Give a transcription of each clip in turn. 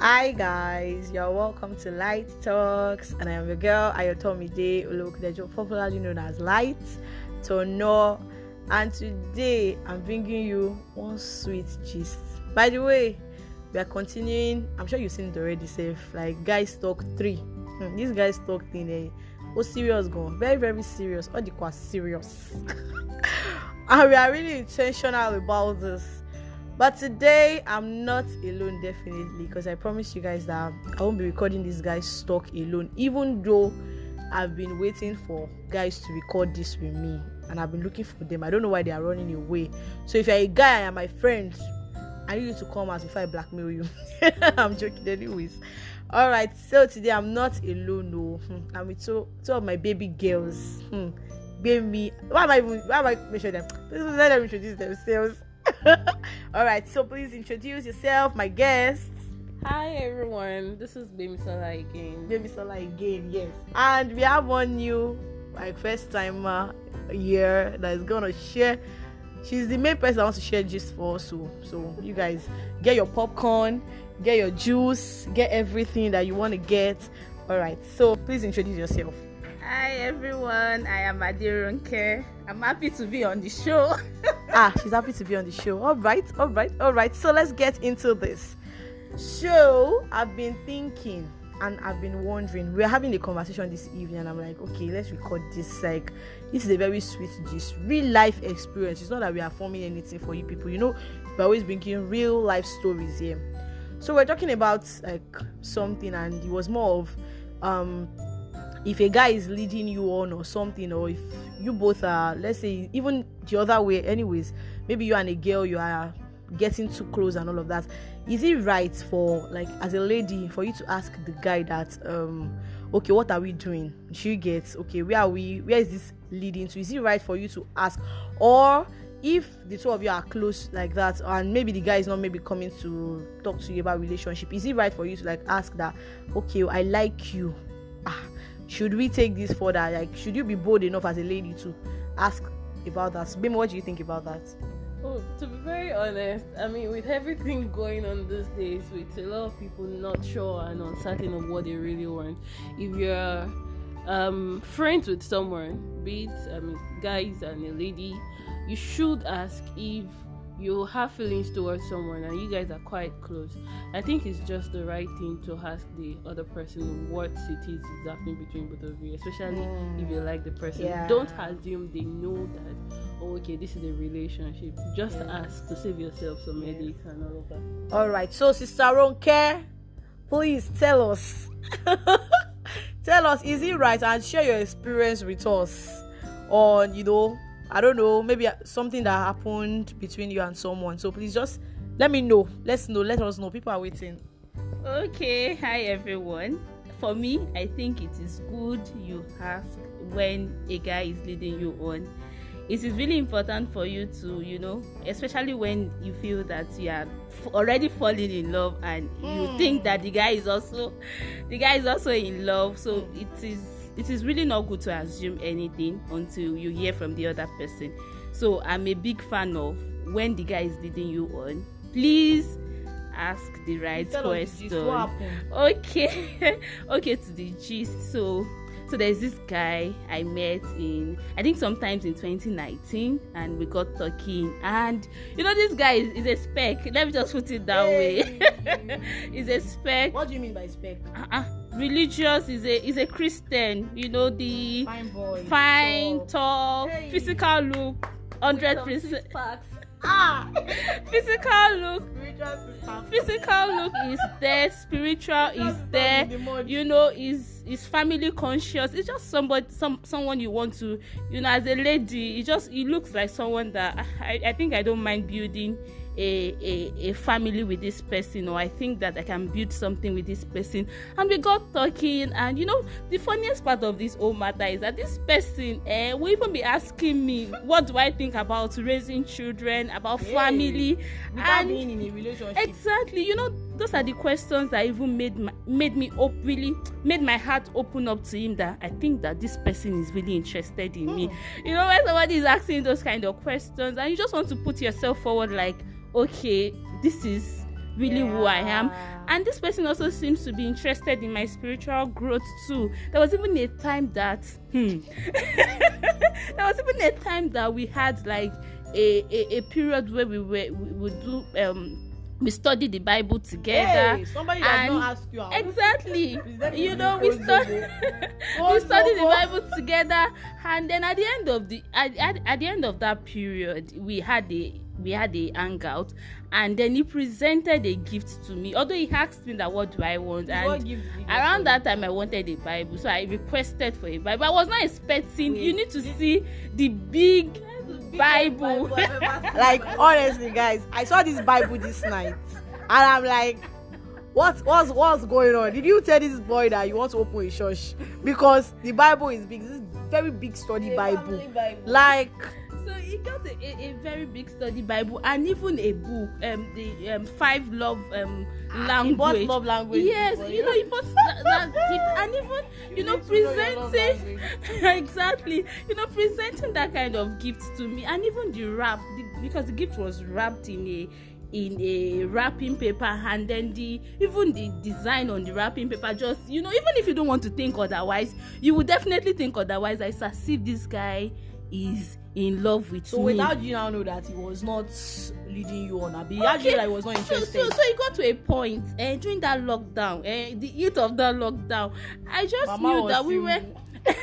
Hi guys, you're welcome to Light Talks, and I am your girl Ayotomi Day Olokudejo, popularly known as Light Tono. And today I'm bringing you one sweet gist. By the way, we are continuing. I'm sure you've seen it already, safe like guys talk three. Hmm, this guys talk thing, eh? Oh, serious, go very very serious. All the quite serious, and we are really intentional about this but today I'm not alone, definitely, because I promise you guys that I won't be recording this guy's talk alone, even though I've been waiting for guys to record this with me and I've been looking for them. I don't know why they are running away. So if you're a guy and my friend, I need you to come out before I blackmail you. I'm joking, anyways. All right, so today I'm not alone. No, hmm. I'm with two, two of my baby girls. Hmm. Baby, why am I even? Why am I mentioning them? Let them introduce themselves. All right, so please introduce yourself, my guests. Hi everyone, this is Baby Sola again. Baby Sola again, yes. And we have one new, like first timer here that is gonna share. She's the main person I want to share gist for. So, so you guys get your popcorn, get your juice, get everything that you want to get. All right, so please introduce yourself. Hi everyone, I am Aderonke. I'm happy to be on the show. ah, she's happy to be on the show. All right, all right, all right. So let's get into this. So I've been thinking and I've been wondering. We're having a conversation this evening, and I'm like, okay, let's record this. Like, this is a very sweet, just real life experience. It's not that we are forming anything for you people. You know, we're always bringing real life stories here. So we're talking about like something, and it was more of um if a guy is leading you on or something or if you both are let's say even the other way anyways maybe you and a girl you are getting too close and all of that is it right for like as a lady for you to ask the guy that um okay what are we doing? She gets okay where are we where is this leading to? Is it right for you to ask? Or if the two of you are close like that and maybe the guy is not maybe coming to talk to you about relationship is it right for you to like ask that okay i like you. Ah should we take this further? Like should you be bold enough as a lady to ask about that? Bim, what do you think about that? Oh to be very honest i mean with everything going on these days with a lot of people not sure and uncertain of what they really want if you're um, friends with someone be it i mean guys and a lady you should ask if you have feelings towards someone and you guys are quite close, I think it's just the right thing to ask the other person what it is exactly between both of you, especially mm. if you like the person. Yeah. Don't assume they know that, oh, okay, this is a relationship. Just yeah. ask to save yourself some yes. headache and all of that. All right, so Sister Ronke, please tell us. tell us, is it right? And share your experience with us on, you know, I don't know, maybe something that happened between you and someone. So please just let me know. Let's know. Let us know. People are waiting. Okay. Hi, everyone. For me, I think it is good you ask when a guy is leading you on. It is really important for you to, you know, especially when you feel that you are already falling in love and you hmm. think that the guy is also, the guy is also in love. So it is it is really not good to assume anything until you hear from the other person. So I'm a big fan of when the guy is leading you on, please ask the right Instead question. Okay, okay, to the gist. So so there's this guy I met in I think sometimes in 2019 and we got talking and you know this guy is, is a spec. Let me just put it that hey. way. is a spec. What do you mean by spec? Uh-uh religious is a is a christian you know the fine boy. fine tall, hey. physical look hundred percent. ah! Physical look. Physical look is there spiritual is there you know is is family conscious. It's just somebody some someone you want to you know as a lady it just it looks like someone that i i think i don't mind building a, a, a family with this person or I think that I can build something with this person. And we got talking and you know the funniest part of this whole matter is that this person eh, will even be asking me what do I think about raising children, about hey, family without and being in a relationship. Exactly, you know those are the questions that even made my, made me op- really made my heart open up to him that I think that this person is really interested in me. Hmm. You know when somebody is asking those kind of questions and you just want to put yourself forward like okay this is really who I am. And this person also seems to be interested in my spiritual growth too. There was even a time that hmm, there was even a time that we had like a, a, a period where we were we would do um we studied the Bible together. Hey, somebody and- not ask you out. Exactly. You know, we studied we studied the Bible together, and then at the end of the at, at, at the end of that period, we had a we had a hangout, and then he presented a gift to me. Although he asked me that what do I want, and gift did he get around that time I wanted a Bible, so I requested for a Bible. I was not expecting. Wait, you need to did- see the big Bible. like honestly guys i saw this bible this night and i'm like what what's what's going on did you tell this boy that you want to open a church because the bible is big this is very big study bible like So he got a, a, a very big study Bible and even a book, um, the um, five love um Ah, language. love language Yes, you know bought that, that gift and even you know to know presenting exactly. You know presenting that kind of gift to me and even the wrap the, because the gift was wrapped in a in a wrapping paper and then the even the design on the wrapping paper just you know even if you don't want to think otherwise you would definitely think otherwise. It's as if this guy is in love with so me. how do you now know that he was not leading you on abi? How do you know that he was not so, interested? so so it got to a point uh, during that lockdown uh, the heat of that lockdown i just Mama knew that we were so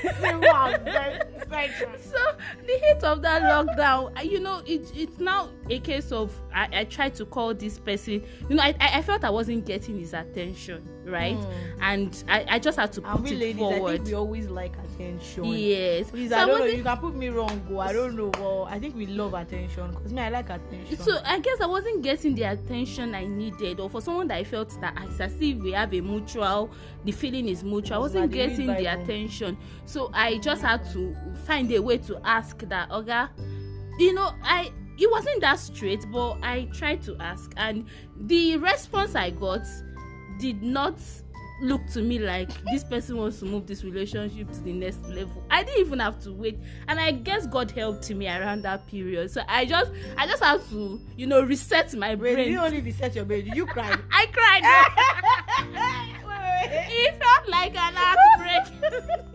the heat of that lockdown you know it it's now a case of i i tried to call this person you know i i, I felt i wasn't getting his attention right? And i i just had to Hmm. and put we it ladies i think we always like attention. Yes. Please So i don't know you can put me wrong go i don't know but i think we love attention because me i like attention. So i guess i wasn't getting the attention i needed or for someone that i felt that it's as if we have a mutual the feeling is mutual i wasn't na the read getting the attention. So i just had to find a way to ask that oga you know i it wasn't that straight but i tried to ask and the response i got did not look to me like this person wants to move this relationship to the next level. I didn't even have to wait and i guess god helped me around that period. So i just i just had to you know reset my wait brain. did you only reset your brain? You cry? I cried. It felt like an heartbreak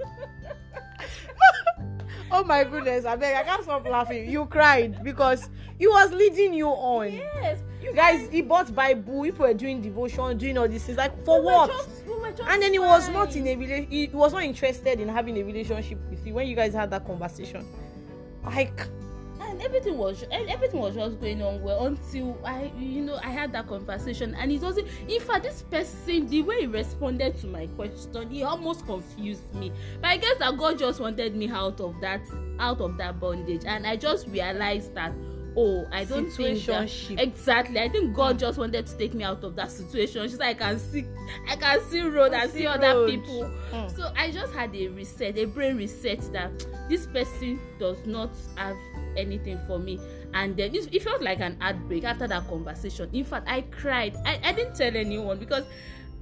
oh my goodness abeg i can't stop laughing. You cried because he was leading you on. Yes you guys he bought bible people were doing devotion doing all these things like for we what? just- we and then he was fine. not in a rela- he was not interested in having a relationship with you when you guys had that conversation. Like and everything was everything was just going on well until i you know i had that conversation. And it wasn't in fact this person the way he responded to my question he almost confused me. But i guess that god just wanted me out of that out of that bondage. And i just realized that oh i don't think that exactly. I think god just wanted to take me out of that situation. Just i can see i can see road and see See other road. people. Mm. so i just had a reset a brain reset that this person does not have anything for me and then it, it felt like an heartbreak after that conversation in fact i cried i, I didn't tell anyone because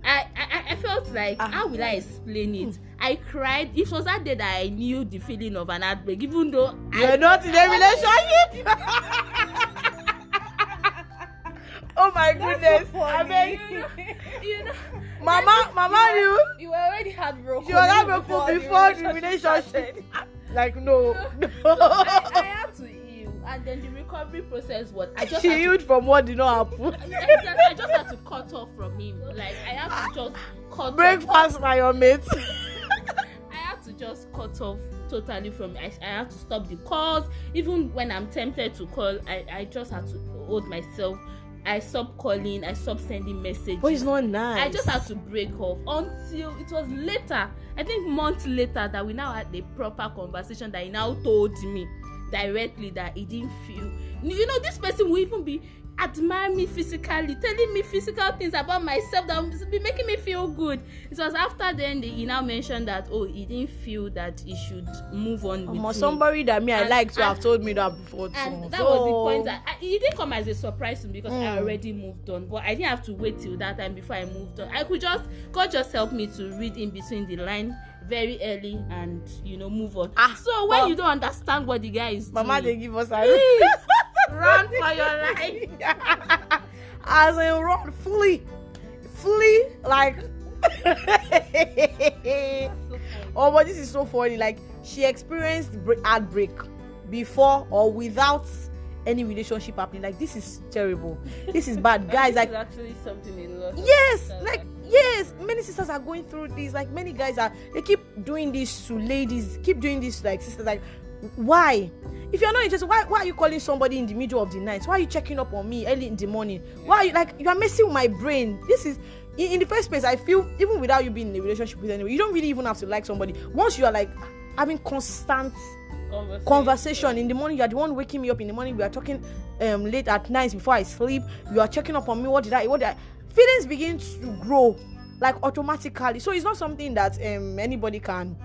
I, I I felt like Ah. how will I explain it? I cried. It was that day that I knew the feeling of an heartbreak, even though you're I not in a relationship oh my goodness abeg you know mama mama knew You were already heartbroken. was even heartbroken before the relationship started. like no I, I had to heal, and then the recovery process was I just she had to from what did not happen Exactly. I just had to cut off from him. Like I have to just cut break off. your mates I had to just cut off totally from I, I had to stop the calls. Even when I'm tempted to call, I, I just had to hold myself. I stopped calling, I stopped sending messages. but it's not nice I just had to break off until it was later, I think months later, that we now had a proper conversation that he now told me directly that he didn't feel. You know, this person will even be admire me physically, telling me physical things about myself that will be making me feel good. It was after then that he now mentioned that oh he didn't feel that he should move on with Omo, me. somebody that me I like to have told me that before too. and that so, was the point that I, it didn't come as a surprise to me because I Mm. already moved on. But I didn't have to wait till that time before I moved on. I could just God just helped me to read in between the line very early and you know move on. Ah, so when but- you don't understand what the guy is Mama they give us a please run for your life. as in run, flee, flee like. oh, but this is so funny. Like she experienced break- heartbreak before or without any relationship happening. Like this is terrible. This is bad, guys. Like is actually something in love. yes like yes many sisters are going through this. Like many guys are they keep doing this to ladies keep doing this to, like sisters. Like why? If you're not interested why, why are you calling somebody in the middle of the night? Why are you checking up on me early in the morning? Why are you like you are messing with my brain. This is in, in the first place i feel even without you being in a relationship with anyone you don't really even have to like somebody. Once you are like having constant conversation. conversation in the morning you are the one waking me up. In the morning we are talking um late at night before i sleep. You are checking up on me. What did i what did i feelings begin to grow like automatically. So it's not something that um anybody can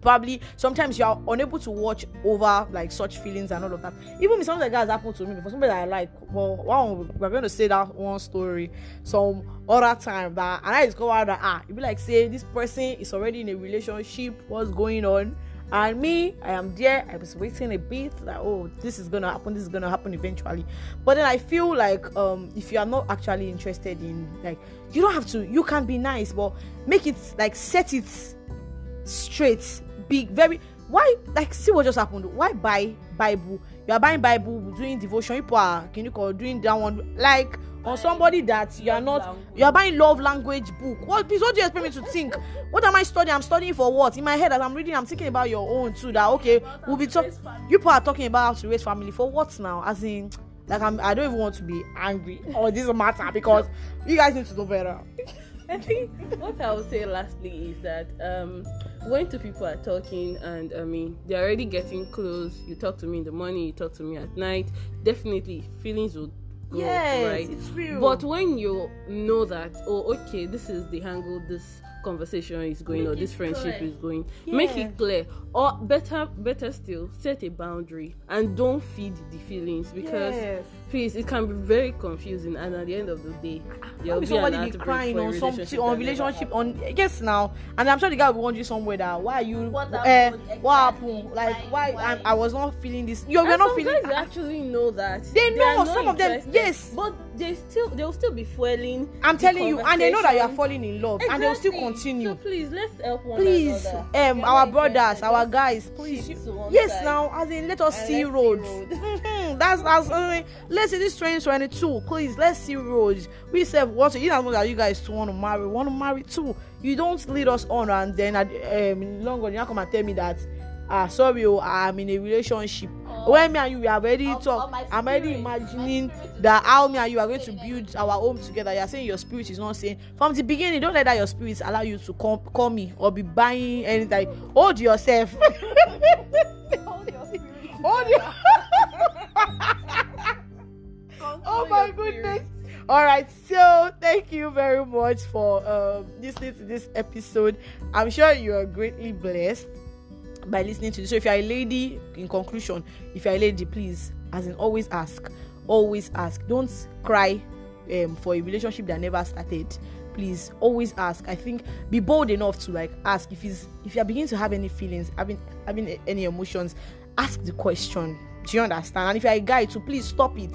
probably sometimes you are unable to watch over like such feelings and all of that. Even with something like that has happened to me before somebody that i like well wow we're going to say that one story some other time that and i discovered that ah it be like say this person is already in a relationship what's going on and me i am there. I was waiting a bit like oh this is gonna happen this is gonna happen eventually. But then i feel like um if you are not actually interested in like you don't have to you can be nice but make it like set it straight big very why like see what just happened. Why buy bible you are buying bible doing devotion. People are call doing that one. Like on somebody that you are not language. you are buying love language book. What please what do you expect me to think? What am i studying? I'm studying for what? In my head as i'm reading i'm thinking about your own too that okay we'll be talking you people are talking about how to raise family for what now? As in like i'm i don't even want to be angry or this matter because you guys need to know better I think what I would say lastly is that um, when two people are talking and I mean they're already getting close, you talk to me in the morning, you talk to me at night, definitely feelings will grow, yes right? it's real But when you know that, oh, okay, this is the angle this conversation is going Make or this friendship clear. is going, make Yeah. it clear. Or better, better still, set a boundary and don't feed the feelings because Yes. please, it can be very confusing. And at the end of the day, there will be somebody be crying on something on relationship on yes now and i'm sure the guy will be wondering somewhere that why are you What uh, happened what exactly? happened like Why- why? I'm, i was not feeling this you're, you're not feeling guys actually know that They are know, some of them- yes. but they still they'll still be fueling i'm telling you and they know that you are falling in love and they'll still Exactly. continue. So please let's help one please another. um You're our not brothers our guys please. yes side. now as in let us And see see road that's that's uh, let's see this 2022 please let's see road we said what you know that you guys want to marry want to marry too. You don't lead us on and then at um, long run you come and tell me that ah sorry oh i'm in a relationship. When me and you we are already Oh, talk. oh, i'm already imagining that how me and you are going to build our home together. You are saying your spirit is not saying from the beginning don't let that your spirit allow you to come call me or be buying anything. Hold yourself. Hold your spirit. hold your oh my goodness. All right so thank you very much for um listening to this episode. I'm sure you are greatly blessed by listening to this. So if you're a lady in conclusion if you're a lady please as in always ask always ask. Don't cry um, for a relationship that never started. Please always ask. I think be bold enough to like ask. If it's if you're beginning to have any feelings having having any emotions ask the question. Do you understand? And if you're a guy to please stop it.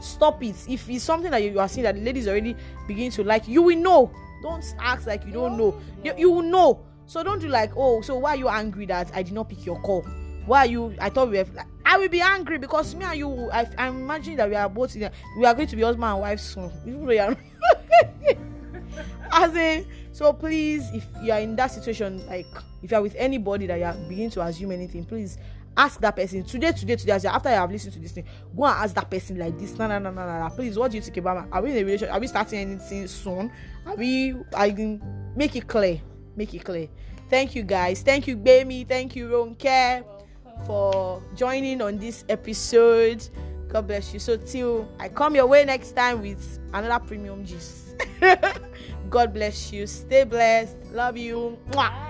Stop it. If it's something that you are seeing that the ladies already beginning to like you will know. Don't act like you don't know. You will know so don't do like oh so why are you angry that i did not pick your call? Why are you i thought we were like, i will be angry because me and you i i'm imagining that we are both in we are going to be husband and wife soon even though you are as in so please if you are in that situation like if you are with anybody that you are beginning to assume anything please ask that person today today today as after you have listened to this thing go and ask that person like this no no no no no please what do you think about me are we in a relationship are we starting anything soon? Are we i make it clear make it clear. Thank you guys. Thank you baby thank you ronke for joining on this episode. God bless you. So till i come your way next time with another premium juice. god bless you. Stay blessed. Love you. Mwah.